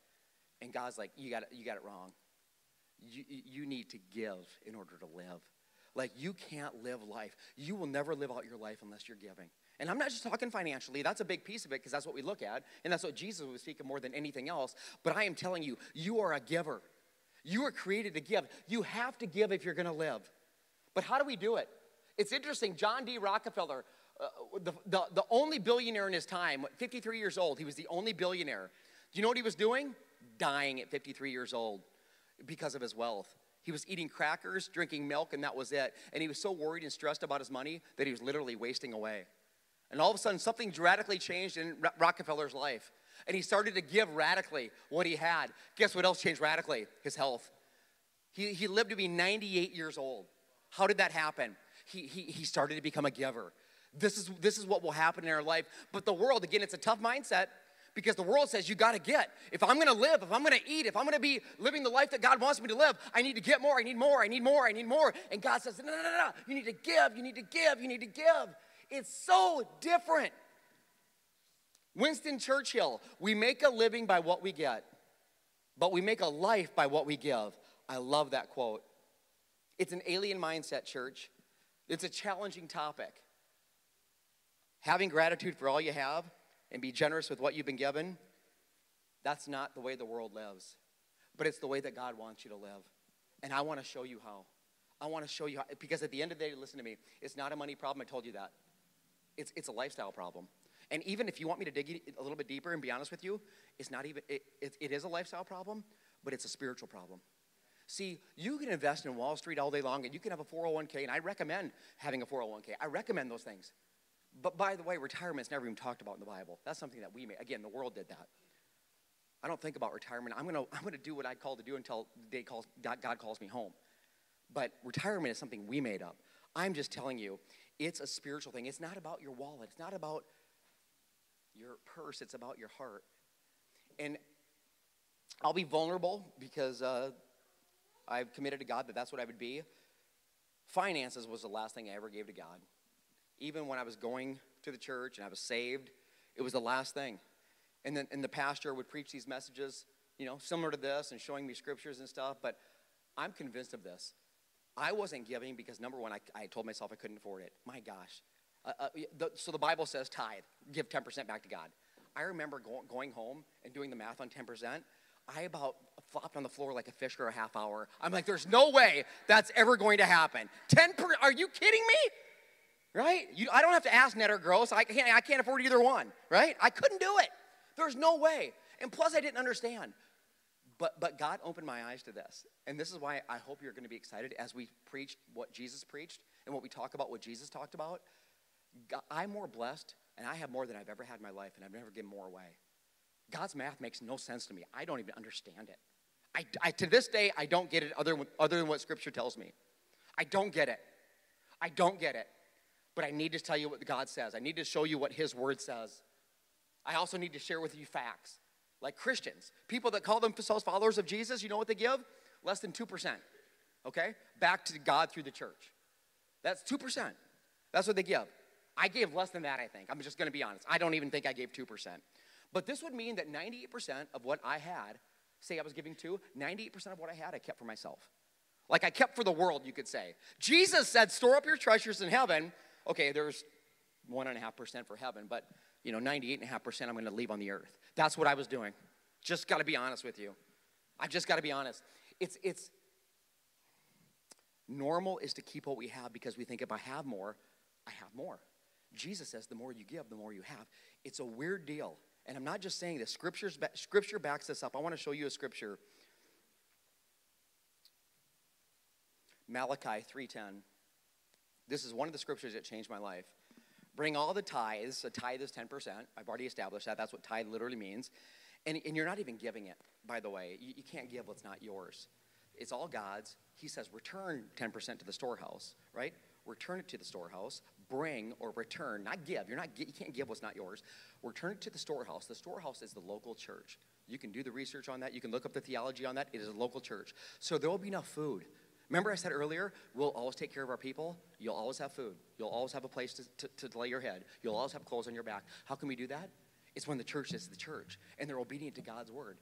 And God's like, you got it, you got it wrong. You, you need to give in order to live. Like, you can't live life. You will never live out your life unless you're giving. And I'm not just talking financially, that's a big piece of it because that's what we look at, and that's what Jesus was speaking more than anything else. But I am telling you, you are a giver. You are created to give. You have to give if you're going to live. But how do we do it? It's interesting. John D. Rockefeller, uh, the, the, the only billionaire in his time, 53 years old, he was the only billionaire. Do you know what he was doing? Dying at 53 years old because of his wealth. He was eating crackers, drinking milk, and that was it. And he was so worried and stressed about his money that he was literally wasting away. And all of a sudden, something radically changed in Ro- Rockefeller's life. And he started to give radically what he had. Guess what else changed radically? His health. He, he lived to be 98 years old. How did that happen? He, he, he started to become a giver. This is, this is what will happen in our life. But the world, again, it's a tough mindset because the world says you got to get. If I'm going to live, if I'm going to eat, if I'm going to be living the life that God wants me to live, I need to get more, I need more, I need more, I need more. And God says, no, no, no, no. You need to give, you need to give, you need to give. It's so different. Winston Churchill, we make a living by what we get, but we make a life by what we give. I love that quote. It's an alien mindset, church. It's a challenging topic. Having gratitude for all you have and be generous with what you've been given, that's not the way the world lives, but it's the way that God wants you to live. And I want to show you how. I want to show you how, because at the end of the day, listen to me, it's not a money problem. I told you that. It's, it's a lifestyle problem. And even if you want me to dig a little bit deeper and be honest with you, it's not even, it, it, it is a lifestyle problem, but it's a spiritual problem. See, you can invest in Wall Street all day long and you can have a 401k, and I recommend having a 401k. I recommend those things. But by the way, retirement's never even talked about in the Bible. That's something that we made. Again, the world did that. I don't think about retirement. I'm gonna, I'm gonna do what I call to do until day calls, God calls me home. But retirement is something we made up. I'm just telling you, it's a spiritual thing. It's not about your wallet. It's not about your purse. It's about your heart. And I'll be vulnerable because uh, I've committed to God that that's what I would be. Finances was the last thing I ever gave to God. Even when I was going to the church and I was saved, it was the last thing. And then and the pastor would preach these messages, you know, similar to this and showing me scriptures and stuff. But I'm convinced of this. I wasn't giving because number one, I, I told myself I couldn't afford it. My gosh. Uh, uh, the, so the Bible says tithe, give 10% back to God. I remember go, going home and doing the math on 10%. I about flopped on the floor like a fish for a half hour. I'm like, there's no way that's ever going to happen. 10 per, are you kidding me? Right? You, I don't have to ask net or gross. I can't, I can't afford either one, right? I couldn't do it. There's no way. And plus, I didn't understand. But, but God opened my eyes to this. And this is why I hope you're going to be excited as we preach what Jesus preached and what we talk about what Jesus talked about. God, I'm more blessed and I have more than I've ever had in my life, and I've never given more away. God's math makes no sense to me. I don't even understand it. I, I, to this day, I don't get it other, other than what Scripture tells me. I don't get it. I don't get it. But I need to tell you what God says. I need to show you what His Word says. I also need to share with you facts. Like Christians, people that call themselves followers of Jesus, you know what they give? Less than 2%. Okay? Back to God through the church. That's 2%. That's what they give. I gave less than that, I think. I'm just to be honest. I don't even think I gave 2%. But this would mean that 98% of what I had, say I was giving to, 98% of what I had, I kept for myself. Like I kept for the world, you could say. Jesus said, store up your treasures in heaven. Okay, there's 1.5% for heaven, but you know, 98.5% I'm to leave on the earth. That's what I was doing. Just got to be honest with you. I've just got to be honest. It's, it's normal is to keep what we have because we think if I have more, I have more. Jesus says the more you give, the more you have. It's a weird deal. And I'm not just saying this. Scripture's, scripture backs this up. I want to show you a scripture. Malachi 3:10. This is one of the scriptures that changed my life. Bring all the tithes. A tithe is 10%. I've already established that. That's what tithe literally means. And, and you're not even giving it, by the way. You, you can't give what's not yours. It's all God's. He says, return 10% to the storehouse, right? Return it to the storehouse bring or return, not give. You're not, you can't give what's not yours. Return it to the storehouse. The storehouse is the local church. You can do the research on that. You can look up the theology on that. It is a local church. So there will be enough food. Remember, I said earlier, we'll always take care of our people. You'll always have food. You'll always have a place to, to, to lay your head. You'll always have clothes on your back. How can we do that? It's when the church is the church and they're obedient to God's word.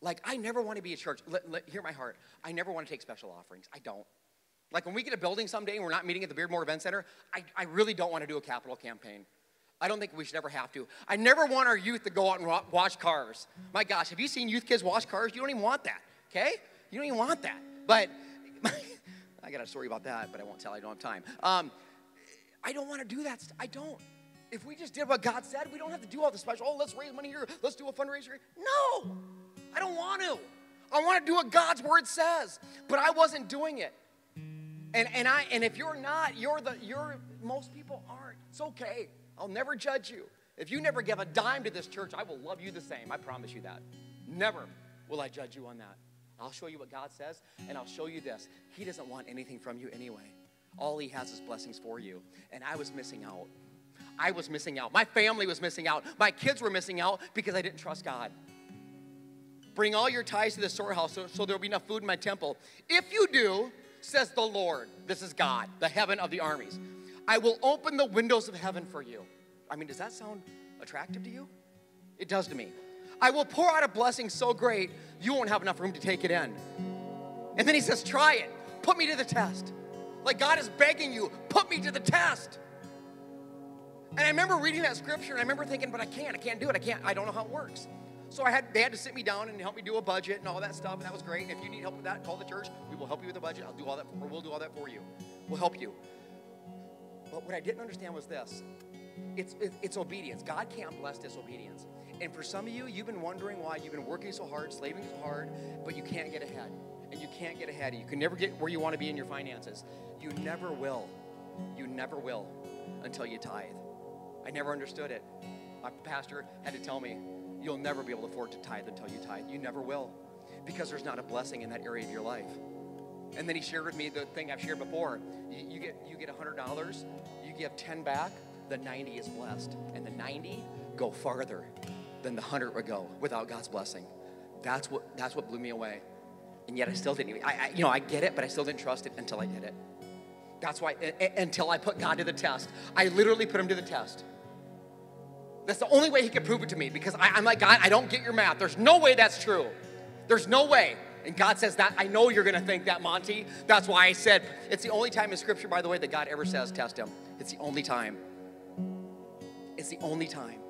Like, I never want to be a church. Let, let, hear my heart. I never want to take special offerings. I don't. Like when we get a building someday and we're not meeting at the Beardmore Event Center, I, I really don't want to do a capital campaign. I don't think we should ever have to. I never want our youth to go out and wash cars. My gosh, have you seen youth kids wash cars? You don't even want that, okay? You don't even want that. But I got a story about that, but I won't tell. I don't have time. Um, I don't want to do that. I don't. If we just did what God said, we don't have to do all the special. Oh, let's raise money here. Let's do a fundraiser. No, I don't want to. I want to do what God's word says, but I wasn't doing it. And, and, I, and if you're not, you're the, you're, most people aren't. It's okay. I'll never judge you. If you never give a dime to this church, I will love you the same. I promise you that. Never will I judge you on that. I'll show you what God says, and I'll show you this. He doesn't want anything from you anyway. All He has is blessings for you. And I was missing out. I was missing out. My family was missing out. My kids were missing out because I didn't trust God. Bring all your tithes to the storehouse so, so there'll be enough food in my temple. If you do, says the Lord. This is God, the heaven of the armies. I will open the windows of heaven for you. I mean, does that sound attractive to you? It does to me. I will pour out a blessing so great, you won't have enough room to take it in. And then he says, Try it. Put me to the test. Like God is begging you, put me to the test. And I remember reading that scripture and I remember thinking, but I can't, I can't do it. I can't, I don't know how it works. So I had they had to sit me down and help me do a budget and all that stuff, and that was great. And if you need help with that, call the church. We will help you with the budget. I'll do all that, or we'll do all that for you. We'll help you. But what I didn't understand was this: It's, it's obedience. God can't bless disobedience. And for some of you, you've been wondering why you've been working so hard, slaving so hard, but you can't get ahead. And you can't get ahead. You can never get where you want to be in your finances. You never will. You never will until you tithe. I never understood it. My pastor had to tell me, you'll never be able to afford to tithe until you tithe. You never will. Because there's not a blessing in that area of your life. And then he shared with me the thing I've shared before. You, you get you get $100, you give 10 back, the 90 is blessed. And the 90 go farther than the 100 would go without God's blessing. That's what that's what blew me away. And yet I still didn't I, I you know, I get it, but I still didn't trust it until I did it. That's why until I put God to the test. I literally put him to the test. That's the only way he could prove it to me because I, I'm like, God, I don't get your math. There's no way that's true. There's no way. And God says that. I know you're going to think that, Monty. That's why I said it's the only time in Scripture, by the way, that God ever says test him. It's the only time. It's the only time.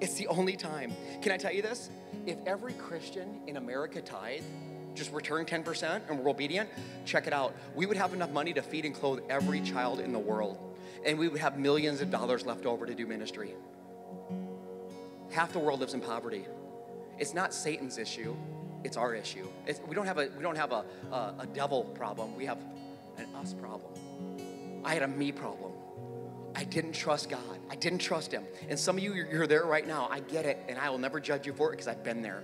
It's the only time. Can I tell you this? If every Christian in America tithe, just return 10% and we're obedient, check it out. We would have enough money to feed and clothe every child in the world. And we would have millions of dollars left over to do ministry. Half the world lives in poverty. It's not Satan's issue, it's our issue. It's, we don't have, a, we don't have a, a, a devil problem, we have an us problem. I had a me problem. I didn't trust God. I didn't trust Him. And some of you, you're there right now. I get it, and I will never judge you for it because I've been there.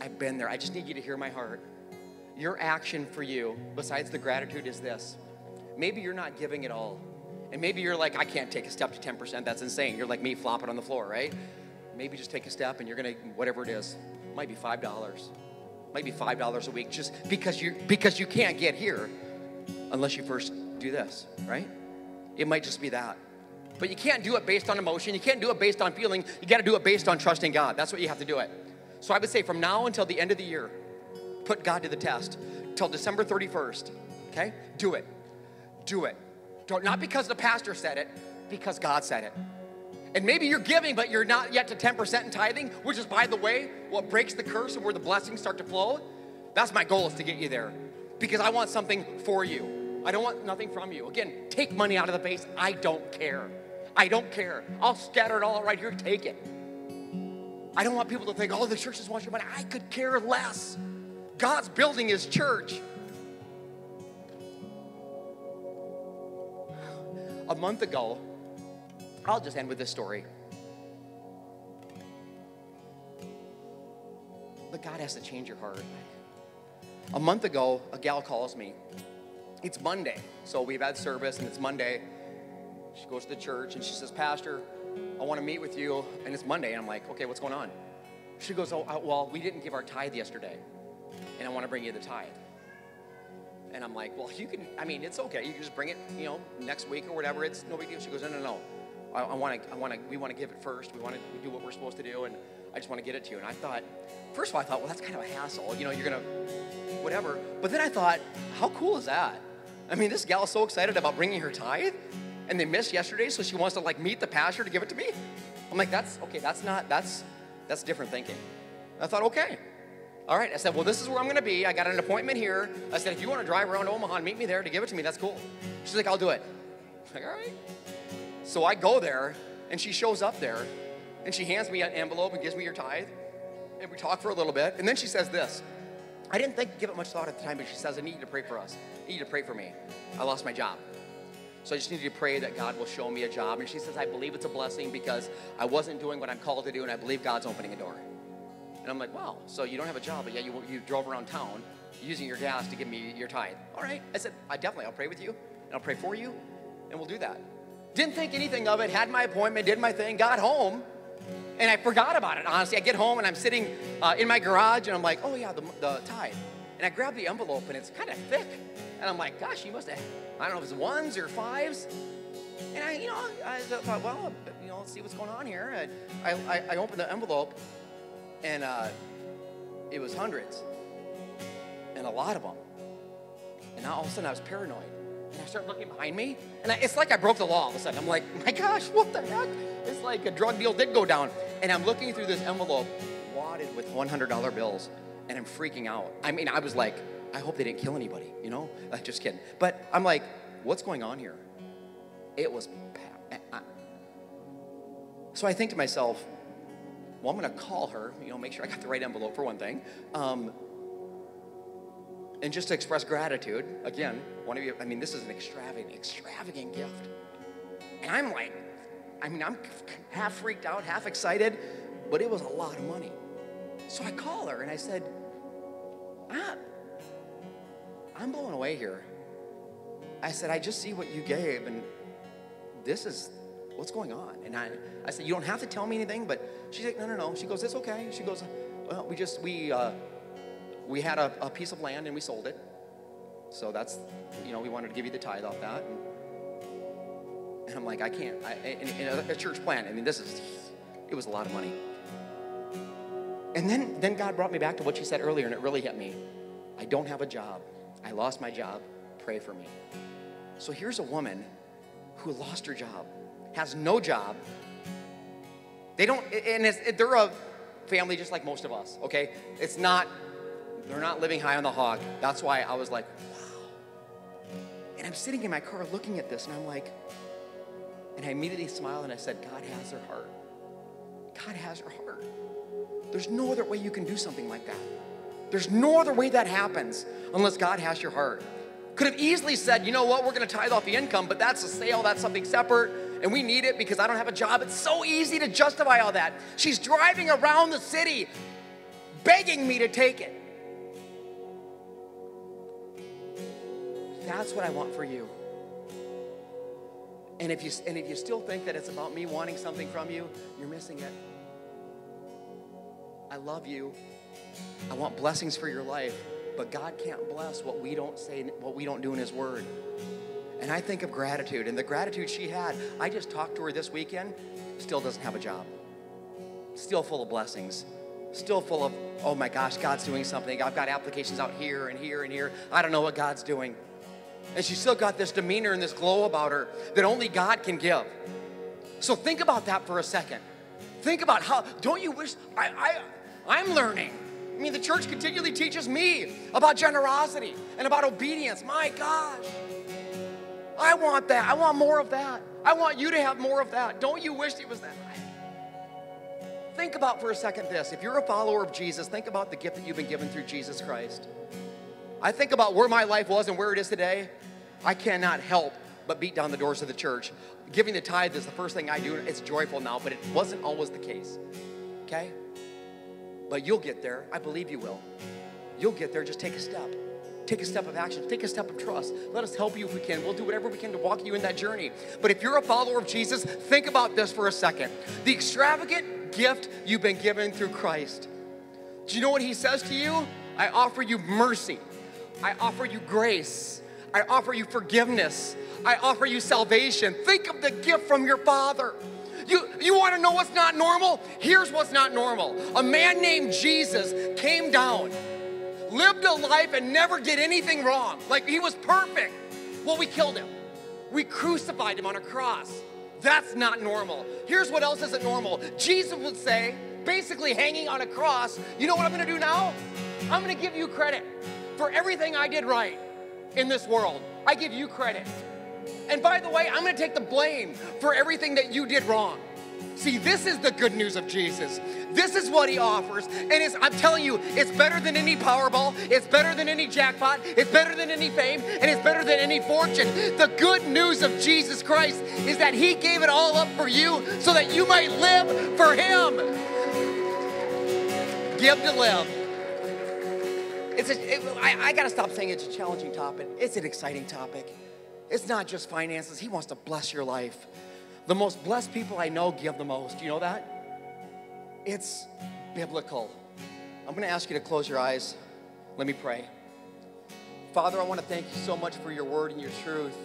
I've been there. I just need you to hear my heart. Your action for you, besides the gratitude, is this. Maybe you're not giving it all. And maybe you're like, I can't take a step to 10%. That's insane. You're like me flopping on the floor, right? Maybe just take a step and you're going to, whatever it is, might be $5. Might be $5 a week just because you because you can't get here unless you first do this, right? It might just be that. But you can't do it based on emotion. You can't do it based on feeling. You got to do it based on trusting God. That's what you have to do it. So I would say from now until the end of the year, put God to the test. Till December 31st, okay? Do it. Do it. Don't, not because the pastor said it, because God said it. And maybe you're giving, but you're not yet to 10% in tithing, which is, by the way, what breaks the curse and where the blessings start to flow. That's my goal is to get you there because I want something for you. I don't want nothing from you. Again, take money out of the base. I don't care. I don't care. I'll scatter it all right here. Take it. I don't want people to think, oh, the church wants your money. I could care less. God's building his church. A month ago, I'll just end with this story. But God has to change your heart. A month ago, a gal calls me. It's Monday, so we've had service and it's Monday. She goes to the church and she says, Pastor, I want to meet with you. And it's Monday, and I'm like, okay, what's going on? She goes, oh, uh, well, we didn't give our tithe yesterday, and I want to bring you the tithe. And I'm like, well, you can, I mean, it's okay. You can just bring it, you know, next week or whatever. It's no big deal. She goes, no, no, no. I want to, I want to, we want to give it first. We want to do what we're supposed to do, and I just want to get it to you. And I thought, first of all, I thought, well, that's kind of a hassle. You know, you're gonna, whatever. But then I thought, how cool is that? I mean, this gal is so excited about bringing her tithe, and they missed yesterday, so she wants to like meet the pastor to give it to me. I'm like, that's okay. That's not. That's that's different thinking. I thought, okay. All right. I said, well, this is where I'm going to be. I got an appointment here. I said, if you want to drive around Omaha and meet me there to give it to me, that's cool. She's like, I'll do it. I'm like, all right. So I go there, and she shows up there, and she hands me an envelope and gives me your tithe, and we talk for a little bit, and then she says this. I didn't think give it much thought at the time, but she says, I need you to pray for us. I need you to pray for me. I lost my job. So I just need you to pray that God will show me a job. And she says, I believe it's a blessing because I wasn't doing what I'm called to do, and I believe God's opening a door. And I'm like, wow, so you don't have a job, but yeah, you, you drove around town using your gas to give me your tithe. All right. I said, I definitely, I'll pray with you, and I'll pray for you, and we'll do that. Didn't think anything of it, had my appointment, did my thing, got home, and I forgot about it, honestly. I get home and I'm sitting uh, in my garage and I'm like, oh yeah, the, the tithe. And I grab the envelope and it's kind of thick. And I'm like, gosh, you must have, I don't know if it's ones or fives. And I, you know, I thought, well, you know, let's see what's going on here. And I, I, I opened the envelope and uh, it was hundreds and a lot of them. And now all of a sudden I was paranoid. And I start looking behind me, and I, it's like I broke the law all of a sudden. I'm like, my gosh, what the heck? It's like a drug deal did go down. And I'm looking through this envelope, wadded with $100 bills, and I'm freaking out. I mean, I was like, I hope they didn't kill anybody, you know? Uh, just kidding. But I'm like, what's going on here? It was. So I think to myself, well, I'm going to call her, you know, make sure I got the right envelope for one thing. Um, and just to express gratitude, again, one of you, I mean, this is an extravagant, extravagant gift. And I'm like, I mean, I'm half freaked out, half excited, but it was a lot of money. So I call her and I said, ah, I'm blown away here. I said, I just see what you gave, and this is what's going on. And I, I said, you don't have to tell me anything, but she's like, no, no, no. She goes, it's okay. She goes, well, we just, we, uh, we had a, a piece of land and we sold it. So that's, you know, we wanted to give you the tithe off that. And, and I'm like, I can't. I, in, in a, a church plant, I mean, this is, it was a lot of money. And then, then God brought me back to what she said earlier, and it really hit me. I don't have a job. I lost my job. Pray for me. So here's a woman who lost her job, has no job. They don't, and they're a family just like most of us, okay? It's not, they're not living high on the hog. That's why I was like, wow. And I'm sitting in my car looking at this, and I'm like, and I immediately smiled and I said, God has her heart. God has her heart. There's no other way you can do something like that. There's no other way that happens unless God has your heart. Could have easily said, you know what, we're going to tithe off the income, but that's a sale, that's something separate, and we need it because I don't have a job. It's so easy to justify all that. She's driving around the city begging me to take it. That's what I want for you. And if you and if you still think that it's about me wanting something from you, you're missing it. I love you. I want blessings for your life, but God can't bless what we don't say, what we don't do in His Word. And I think of gratitude, and the gratitude she had. I just talked to her this weekend, still doesn't have a job, still full of blessings, still full of, oh my gosh, God's doing something. I've got applications out here and here and here. I don't know what God's doing. And she's still got this demeanor and this glow about her that only God can give. So think about that for a second. Think about how, don't you wish, I, I, I'm learning. I mean, the church continually teaches me about generosity and about obedience. My gosh. I want that. I want more of that. I want you to have more of that. Don't you wish it was that? Think about for a second this. If you're a follower of Jesus, think about the gift that you've been given through Jesus Christ. I think about where my life was and where it is today. I cannot help but beat down the doors of the church. Giving the tithe is the first thing I do. It's joyful now, but it wasn't always the case. Okay? But you'll get there. I believe you will. You'll get there. Just take a step. Take a step of action. Take a step of trust. Let us help you if we can. We'll do whatever we can to walk you in that journey. But if you're a follower of Jesus, think about this for a second. The extravagant gift you've been given through Christ. Do you know what he says to you? I offer you mercy. I offer you grace. I offer you forgiveness. I offer you salvation. Think of the gift from your Father. You, you want to know what's not normal? Here's what's not normal. A man named Jesus came down, lived a life, and never did anything wrong. Like he was perfect. Well, we killed him. We crucified him on a cross. That's not normal. Here's what else isn't normal. Jesus would say, basically hanging on a cross, you know what I'm gonna do now? I'm gonna give you credit for everything I did right in this world. I give you credit. And by the way, I'm gonna take the blame for everything that you did wrong. See, this is the good news of Jesus. This is what he offers. And I'm telling you, it's better than any Powerball. It's better than any jackpot. It's better than any fame. And it's better than any fortune. The good news of Jesus Christ is that he gave it all up for you so that you might live for him. Give to live. It's a, it, I, I got to stop saying it's a challenging topic. It's an exciting topic. It's not just finances. He wants to bless your life. The most blessed people I know give the most. You know that? It's biblical. I'm going to ask you to close your eyes. Let me pray. Father, I want to thank you so much for your word and your truth.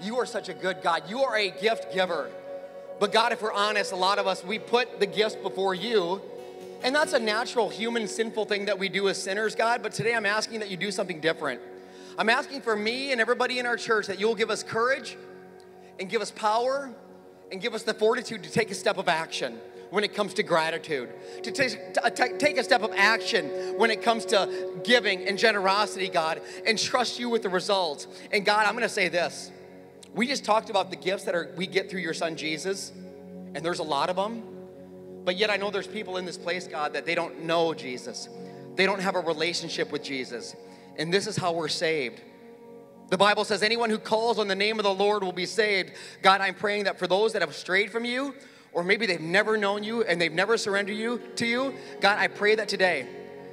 You are such a good God. You are a gift giver. But God, if we're honest, a lot of us, we put the gifts before you. And that's a natural human sinful thing that we do as sinners, God. But today I'm asking that you do something different. I'm asking for me and everybody in our church that you'll give us courage and give us power and give us the fortitude to take a step of action when it comes to gratitude, to take, uh, take a step of action when it comes to giving and generosity, God, and trust you with the results. And God, I'm gonna say this We just talked about the gifts that are we get through your son Jesus, and there's a lot of them. But yet I know there's people in this place, God, that they don't know Jesus. They don't have a relationship with Jesus. And this is how we're saved. The Bible says anyone who calls on the name of the Lord will be saved. God, I'm praying that for those that have strayed from you, or maybe they've never known you and they've never surrendered you to you, God, I pray that today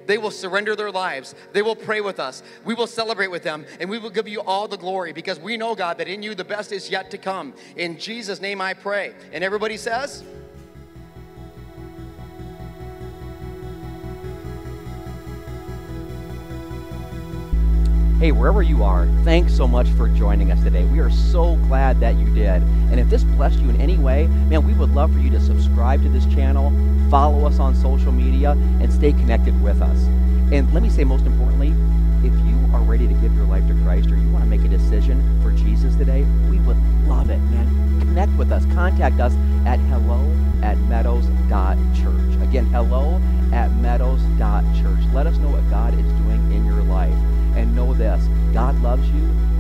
they will surrender their lives. They will pray with us. We will celebrate with them and we will give you all the glory because we know, God, that in you the best is yet to come. In Jesus' name I pray. And everybody says, Hey, wherever you are, thanks so much for joining us today. We are so glad that you did. And if this blessed you in any way, man, we would love for you to subscribe to this channel, follow us on social media, and stay connected with us. And let me say, most importantly, if you are ready to give your life to Christ or you want to make a decision for Jesus today, we would love it, man. Connect with us. Contact us at hello at meadows.church. Again, hello at meadows.church. Let us know what God is doing this. God loves you